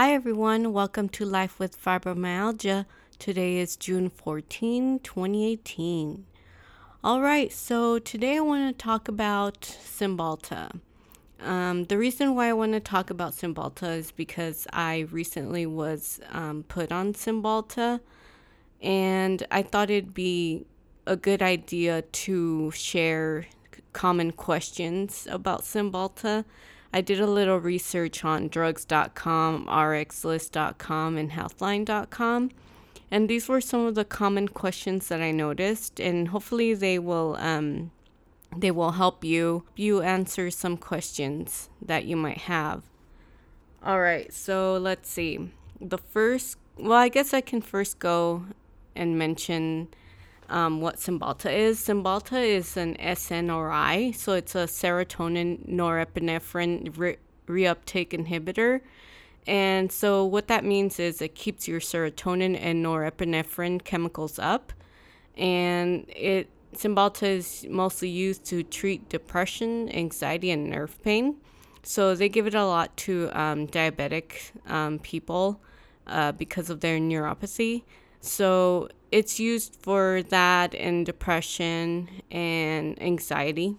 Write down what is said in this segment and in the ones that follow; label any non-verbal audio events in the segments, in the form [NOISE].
Hi, everyone. Welcome to Life with Fibromyalgia. Today is June 14, 2018. All right, so today I want to talk about Cymbalta. Um, the reason why I want to talk about Cymbalta is because I recently was um, put on Cymbalta, and I thought it'd be a good idea to share common questions about Cymbalta. I did a little research on drugs.com, rxlist.com, and healthline.com. And these were some of the common questions that I noticed, and hopefully they will um, they will help you you answer some questions that you might have. All right, so let's see. The first, well, I guess I can first go and mention um, what Cymbalta is. Cymbalta is an SNRI, so it's a serotonin norepinephrine re- reuptake inhibitor. And so, what that means is it keeps your serotonin and norepinephrine chemicals up. And it Cymbalta is mostly used to treat depression, anxiety, and nerve pain. So, they give it a lot to um, diabetic um, people uh, because of their neuropathy. So it's used for that and depression and anxiety.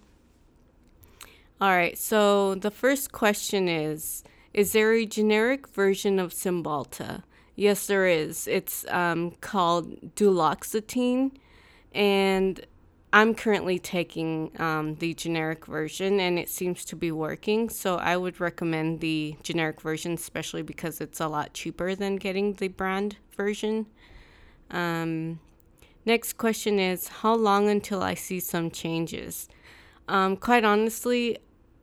All right, so the first question is Is there a generic version of Cymbalta? Yes, there is. It's um, called duloxetine, and I'm currently taking um, the generic version, and it seems to be working. So I would recommend the generic version, especially because it's a lot cheaper than getting the brand version. Um, next question is How long until I see some changes? Um, quite honestly,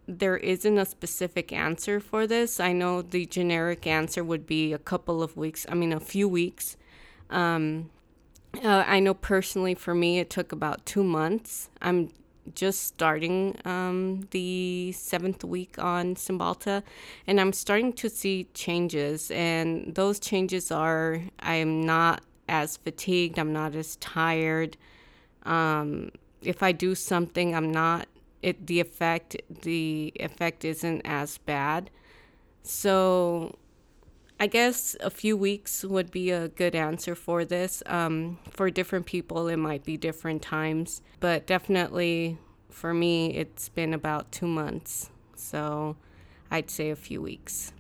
there isn't a specific answer for this. I know the generic answer would be a couple of weeks, I mean, a few weeks. Um, uh, I know personally for me, it took about two months. I'm just starting um, the seventh week on Cymbalta, and I'm starting to see changes. And those changes are I am not as fatigued. I'm not as tired. Um, if I do something, I'm not. It the effect the effect isn't as bad. So, I guess a few weeks would be a good answer for this. Um, for different people, it might be different times, but definitely for me, it's been about two months. So, I'd say a few weeks.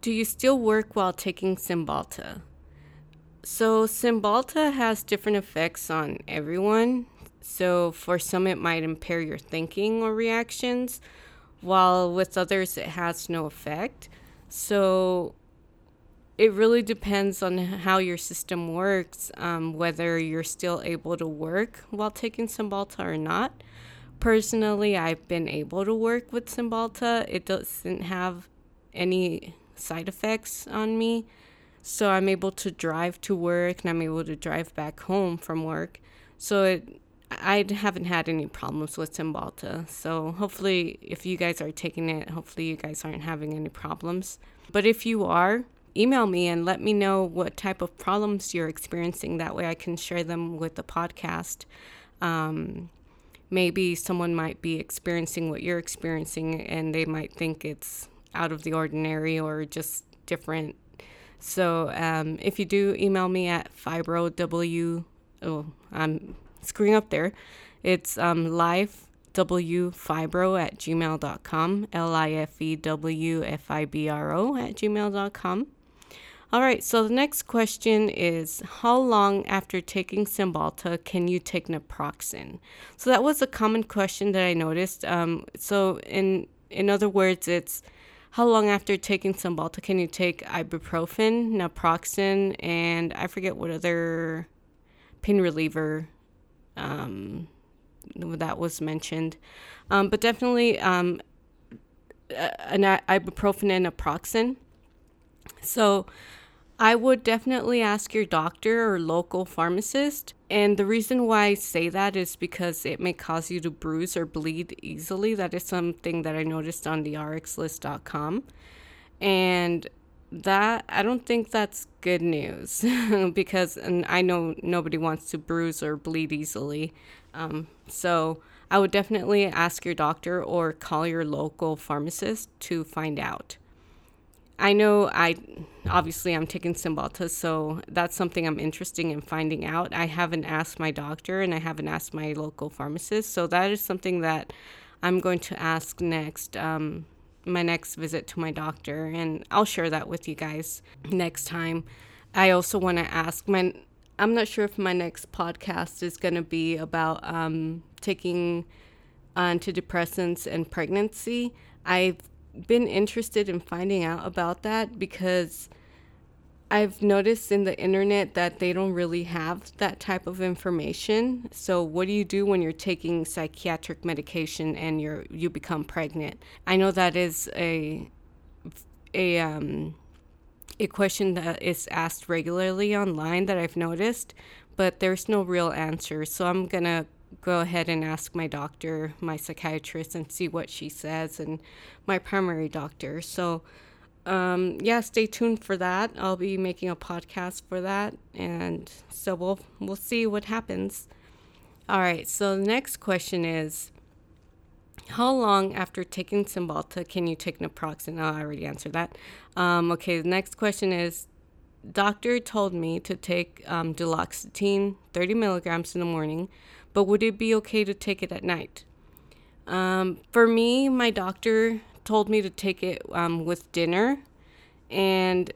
Do you still work while taking Cymbalta? So, Cymbalta has different effects on everyone. So, for some, it might impair your thinking or reactions, while with others, it has no effect. So, it really depends on how your system works, um, whether you're still able to work while taking Cymbalta or not. Personally, I've been able to work with Cymbalta. It doesn't have any side effects on me. So I'm able to drive to work and I'm able to drive back home from work. So it, I haven't had any problems with Cymbalta. So hopefully, if you guys are taking it, hopefully you guys aren't having any problems. But if you are, email me and let me know what type of problems you're experiencing. That way I can share them with the podcast. Um, maybe someone might be experiencing what you're experiencing and they might think it's out of the ordinary or just different so um, if you do email me at fibrow, oh, I'm screwing up there. It's um, lifewfibro at gmail.com, L I F E W F I B R O at gmail.com. All right, so the next question is How long after taking Cymbalta can you take naproxen? So that was a common question that I noticed. Um, so, in, in other words, it's how long after taking Cymbalta can you take ibuprofen, naproxen, and I forget what other pain reliever um, that was mentioned. Um, but definitely um, an ibuprofen and naproxen. So I would definitely ask your doctor or local pharmacist. And the reason why I say that is because it may cause you to bruise or bleed easily. That is something that I noticed on the rxlist.com. And that I don't think that's good news [LAUGHS] because and I know nobody wants to bruise or bleed easily. Um, so I would definitely ask your doctor or call your local pharmacist to find out. I know I obviously I'm taking Cymbalta, so that's something I'm interested in finding out. I haven't asked my doctor and I haven't asked my local pharmacist, so that is something that I'm going to ask next. Um, my next visit to my doctor, and I'll share that with you guys next time. I also want to ask my. I'm not sure if my next podcast is going to be about um, taking antidepressants and pregnancy. I've been interested in finding out about that because I've noticed in the internet that they don't really have that type of information. So what do you do when you're taking psychiatric medication and you're you become pregnant? I know that is a a um a question that is asked regularly online that I've noticed, but there's no real answer. So I'm to go ahead and ask my doctor, my psychiatrist, and see what she says, and my primary doctor. So, um, yeah, stay tuned for that. I'll be making a podcast for that, and so we'll we'll see what happens. All right. So the next question is, how long after taking Cymbalta can you take naproxen? Oh, I already answered that. Um, okay. The next question is, doctor told me to take um, duloxetine, 30 milligrams in the morning but would it be okay to take it at night? Um, for me, my doctor told me to take it um, with dinner. And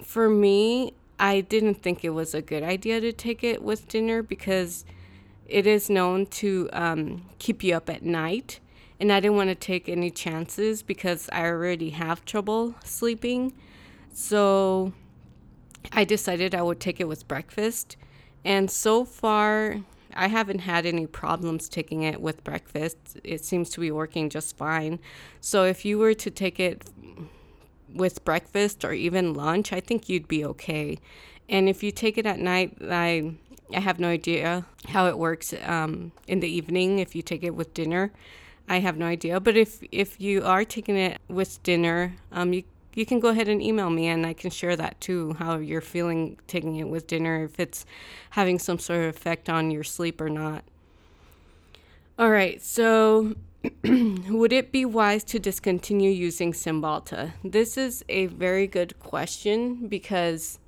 for me, I didn't think it was a good idea to take it with dinner because it is known to um, keep you up at night. And I didn't want to take any chances because I already have trouble sleeping. So I decided I would take it with breakfast. And so far, I haven't had any problems taking it with breakfast. It seems to be working just fine. So if you were to take it with breakfast or even lunch, I think you'd be okay. And if you take it at night, I I have no idea how it works um, in the evening. If you take it with dinner, I have no idea. But if if you are taking it with dinner, um, you you can go ahead and email me and I can share that too, how you're feeling taking it with dinner, if it's having some sort of effect on your sleep or not. All right, so [CLEARS THROAT] would it be wise to discontinue using Cymbalta? This is a very good question because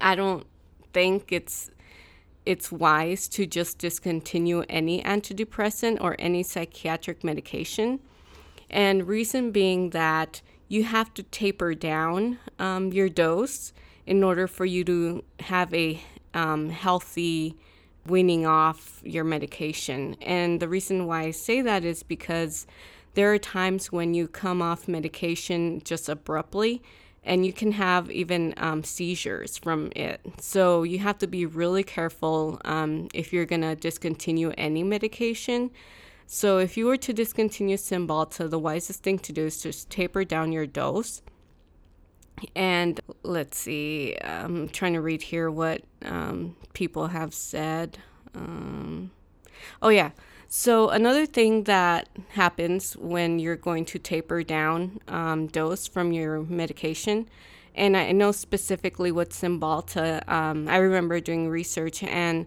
I don't think it's it's wise to just discontinue any antidepressant or any psychiatric medication. And reason being that you have to taper down um, your dose in order for you to have a um, healthy weaning off your medication. And the reason why I say that is because there are times when you come off medication just abruptly and you can have even um, seizures from it. So you have to be really careful um, if you're going to discontinue any medication so if you were to discontinue Cymbalta, the wisest thing to do is just taper down your dose. And let's see, I'm trying to read here what um, people have said. Um, oh, yeah. So, another thing that happens when you're going to taper down um, dose from your medication, and I know specifically with Cymbalta, um, I remember doing research and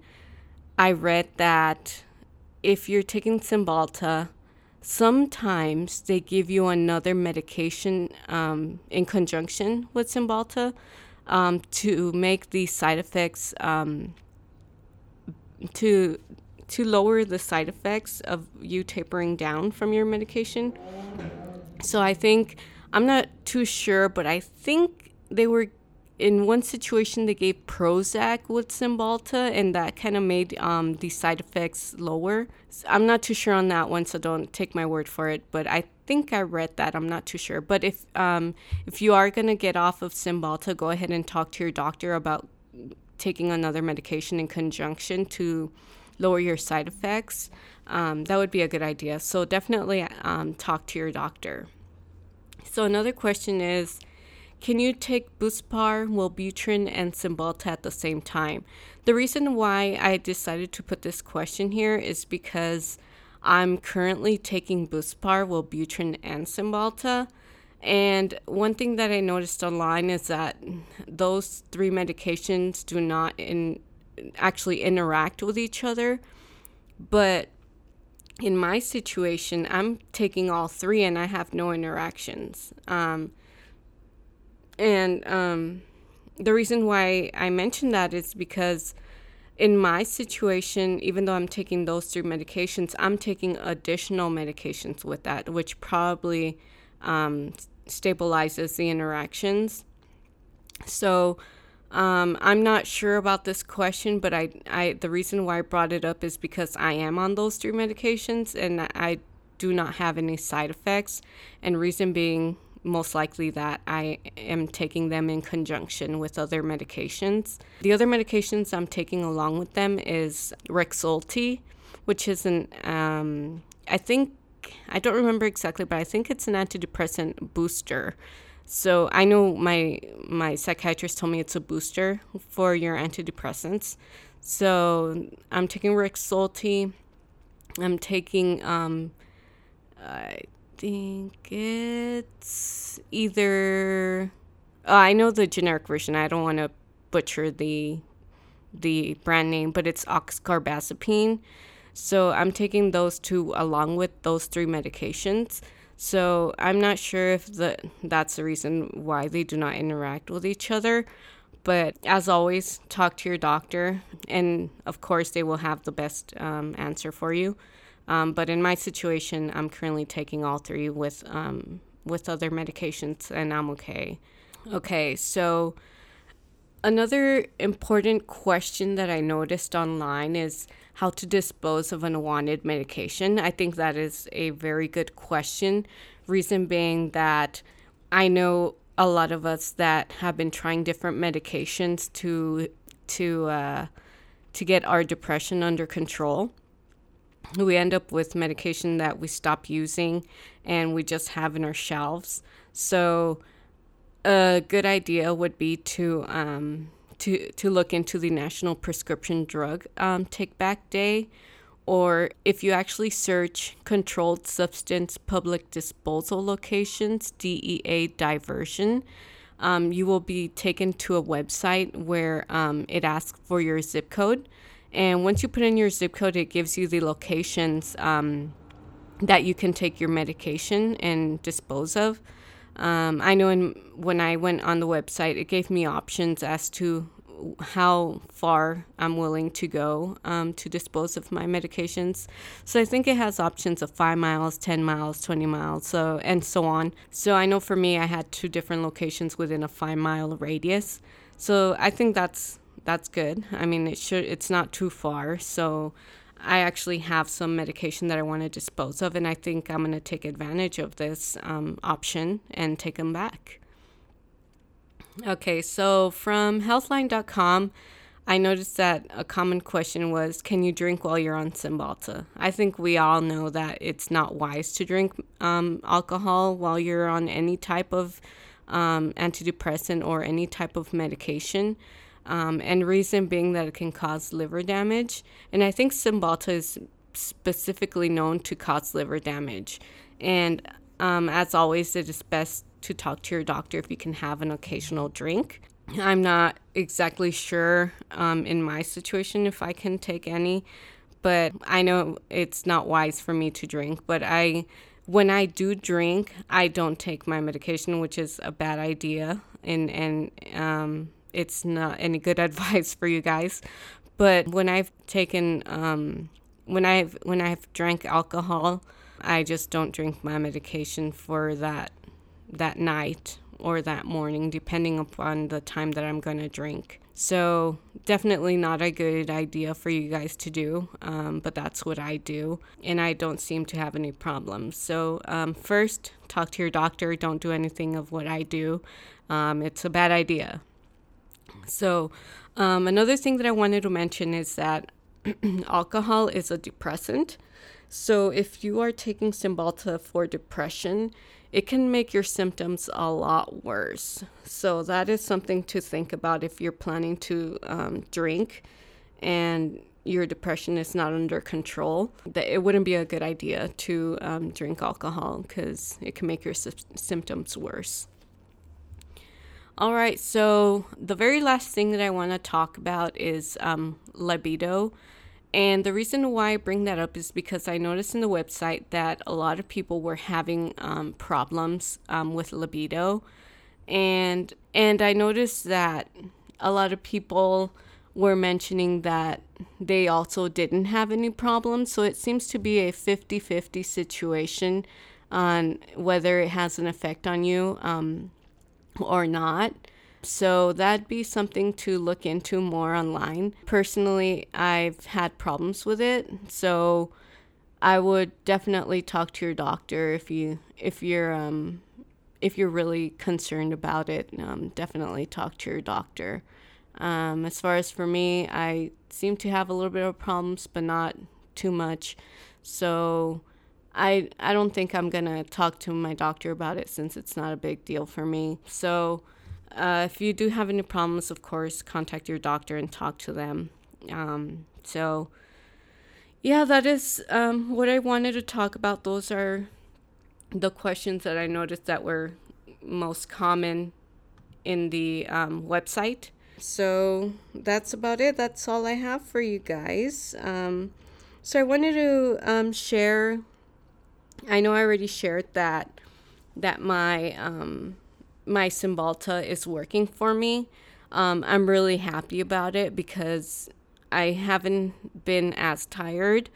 I read that if you're taking Cymbalta, sometimes they give you another medication um, in conjunction with Cymbalta um, to make the side effects um, to to lower the side effects of you tapering down from your medication. So I think I'm not too sure, but I think they were in one situation they gave Prozac with Cymbalta, and that kind of made um, the side effects lower. I'm not too sure on that one, so don't take my word for it. But I think I read that. I'm not too sure. But if um, if you are gonna get off of Cymbalta, go ahead and talk to your doctor about taking another medication in conjunction to lower your side effects. Um, that would be a good idea. So definitely um, talk to your doctor. So another question is can you take Buspar, Wellbutrin, and Cymbalta at the same time? The reason why I decided to put this question here is because I'm currently taking Buspar, Wellbutrin, and Cymbalta. And one thing that I noticed online is that those three medications do not in, actually interact with each other. But in my situation, I'm taking all three and I have no interactions. Um, And um, the reason why I mention that is because in my situation, even though I'm taking those three medications, I'm taking additional medications with that, which probably um, stabilizes the interactions. So um, I'm not sure about this question, but I, I the reason why I brought it up is because I am on those three medications and I do not have any side effects, and reason being most likely that I am taking them in conjunction with other medications. The other medications I'm taking along with them is Rexulti, which is an, um, I think, I don't remember exactly, but I think it's an antidepressant booster. So I know my my psychiatrist told me it's a booster for your antidepressants. So I'm taking Rexulti. I'm taking um, I think it's either. Oh, I know the generic version. I don't want to butcher the the brand name, but it's oxcarbazepine. So I'm taking those two along with those three medications. So I'm not sure if the that's the reason why they do not interact with each other. But as always, talk to your doctor, and of course, they will have the best um, answer for you. Um, but in my situation, I'm currently taking all three with um, with other medications, and I'm okay. Okay, so another important question that I noticed online is how to dispose of unwanted medication. I think that is a very good question. Reason being that I know a lot of us that have been trying different medications to to uh, to get our depression under control we end up with medication that we stop using and we just have in our shelves. So a good idea would be to um, to to look into the National Prescription Drug um, Take Back Day, or if you actually search Controlled Substance Public Disposal Locations (DEA Diversion). Um, you will be taken to a website where um, it asks for your zip code and once you put in your zip code, it gives you the locations um, that you can take your medication and dispose of. Um, I know in, when I went on the website, it gave me options as to how far I'm willing to go um, to dispose of my medications. So I think it has options of five miles, 10 miles, 20 miles, so and so on. So I know for me, I had two different locations within a five mile radius. So I think that's that's good. I mean, it should it's not too far. So I actually have some medication that I want to dispose of, and I think I'm going to take advantage of this um, option and take them back. Okay, so from healthline.com, I noticed that a common question was Can you drink while you're on Cymbalta? I think we all know that it's not wise to drink um, alcohol while you're on any type of um, antidepressant or any type of medication um, and reason being that it can cause liver damage. And I think Cymbalta is specifically known to cause liver damage. And um, as always, it is best to talk to your doctor if you can have an occasional drink. I'm not exactly sure um, in my situation if I can take any, but I know it's not wise for me to drink. But I, when I do drink, I don't take my medication, which is a bad idea. And and um, it's not any good [LAUGHS] advice for you guys. But when I've taken, um, when I've when I've drank alcohol, I just don't drink my medication for that that night or that morning, depending upon the time that I'm gonna drink. So definitely not a good idea for you guys to do, um, but that's what I do, and I don't seem to have any problems. So um, first, talk to your doctor. Don't do anything of what I do. Um, it's a bad idea. So, um, another thing that I wanted to mention is that [CLEARS THROAT] alcohol is a depressant. So, if you are taking Cymbalta for depression, it can make your symptoms a lot worse. So, that is something to think about if you're planning to um, drink and your depression is not under control. That it wouldn't be a good idea to um, drink alcohol because it can make your sy- symptoms worse. All right, so the very last thing that I want to talk about is um, libido. And the reason why I bring that up is because I noticed in the website that a lot of people were having um, problems um, with libido. and and I noticed that a lot of people were mentioning that they also didn't have any problems. So it seems to be a 50 50 situation on whether it has an effect on you um, or not. So that'd be something to look into more online. Personally, I've had problems with it. So I would definitely talk to your doctor if you if you're um, if you're really concerned about it. Um, definitely talk to your doctor. Um, as far as for me, I seem to have a little bit of problems, but not too much. So I I don't think I'm gonna talk to my doctor about it since it's not a big deal for me. So uh, if you do have any problems, of course, contact your doctor and talk to them. Um, so yeah, that is um, what I wanted to talk about. Those are the questions that I noticed that were most common in the um, website. So that's about it. That's all I have for you guys. Um, so I wanted to um, share. I know I already shared that that my um, my Cymbalta is working for me. Um, I'm really happy about it because I haven't been as tired.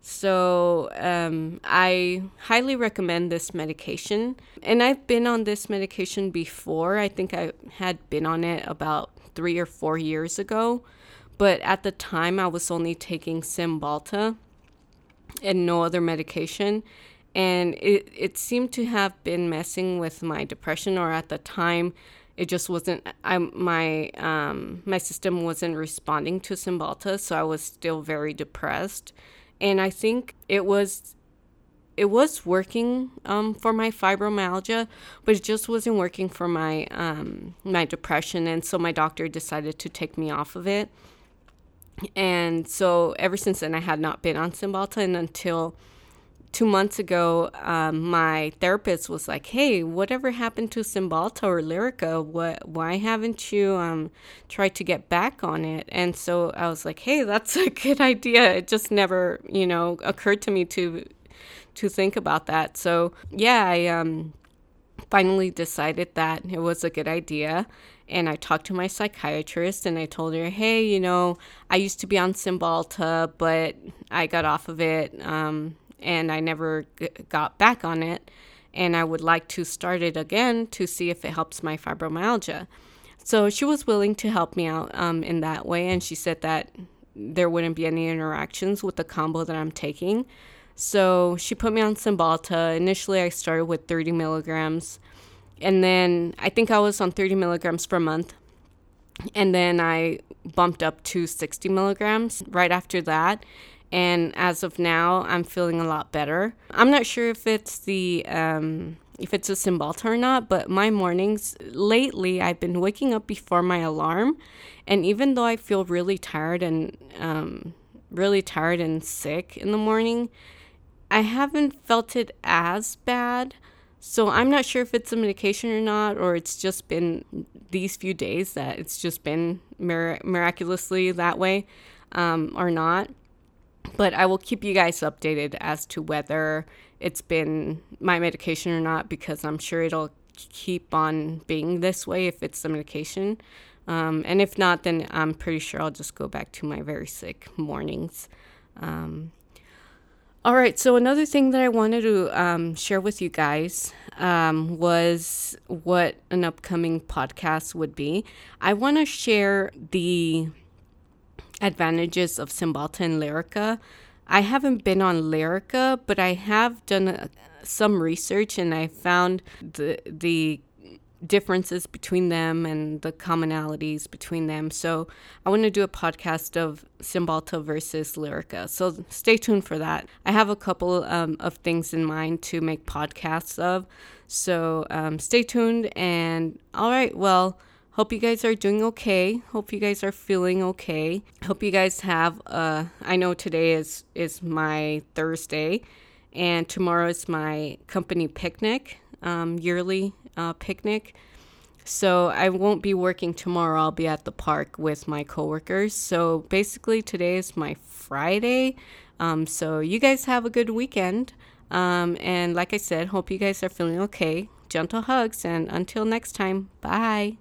So um, I highly recommend this medication. And I've been on this medication before. I think I had been on it about three or four years ago. But at the time, I was only taking Cymbalta and no other medication. And it, it seemed to have been messing with my depression, or at the time, it just wasn't I my um my system wasn't responding to Cymbalta, so I was still very depressed. And I think it was it was working um, for my fibromyalgia, but it just wasn't working for my um, my depression, and so my doctor decided to take me off of it. And so ever since then, I had not been on Cymbalta, and until two months ago, um, my therapist was like, "Hey, whatever happened to Cymbalta or Lyrica? What? Why haven't you um, tried to get back on it?" And so I was like, "Hey, that's [LAUGHS] a good idea. It just never, you know, occurred to me to to think about that. So yeah, I um, finally decided that it was a good idea. And I talked to my psychiatrist and I told her, hey, you know, I used to be on Cymbalta, but I got off of it um, and I never g- got back on it. And I would like to start it again to see if it helps my fibromyalgia. So she was willing to help me out um, in that way. And she said that there wouldn't be any interactions with the combo that I'm taking. So she put me on Cymbalta. Initially, I started with 30 milligrams. And then I think I was on 30 milligrams per month. And then I bumped up to 60 milligrams right after that. And as of now, I'm feeling a lot better. I'm not sure if it's the. Um, if it's a Cymbalta or not, but my mornings lately I've been waking up before my alarm, and even though I feel really tired and um, really tired and sick in the morning, I haven't felt it as bad. So I'm not sure if it's a medication or not, or it's just been these few days that it's just been mir- miraculously that way um, or not. But I will keep you guys updated as to whether it's been my medication or not, because I'm sure it'll keep on being this way if it's the medication. Um, and if not, then I'm pretty sure I'll just go back to my very sick mornings. Um, all right, so another thing that I wanted to um, share with you guys um, was what an upcoming podcast would be. I want to share the advantages of Cymbalta and Lyrica. I haven't been on Lyrica, but I have done uh, some research and I found the the differences between them and the commonalities between them. So I want to do a podcast of Cymbalta versus Lyrica. So stay tuned for that. I have a couple um, of things in mind to make podcasts of. So um, stay tuned. And all right, well, hope you guys are doing okay. Hope you guys are feeling okay. Hope you guys have. Uh, I know today is is my Thursday, and tomorrow is my company picnic, um, yearly uh, picnic. So I won't be working tomorrow. I'll be at the park with my coworkers. So basically, today is my Friday. Um, so you guys have a good weekend. Um, and like I said, hope you guys are feeling okay. gentle hugs, and until next time, bye.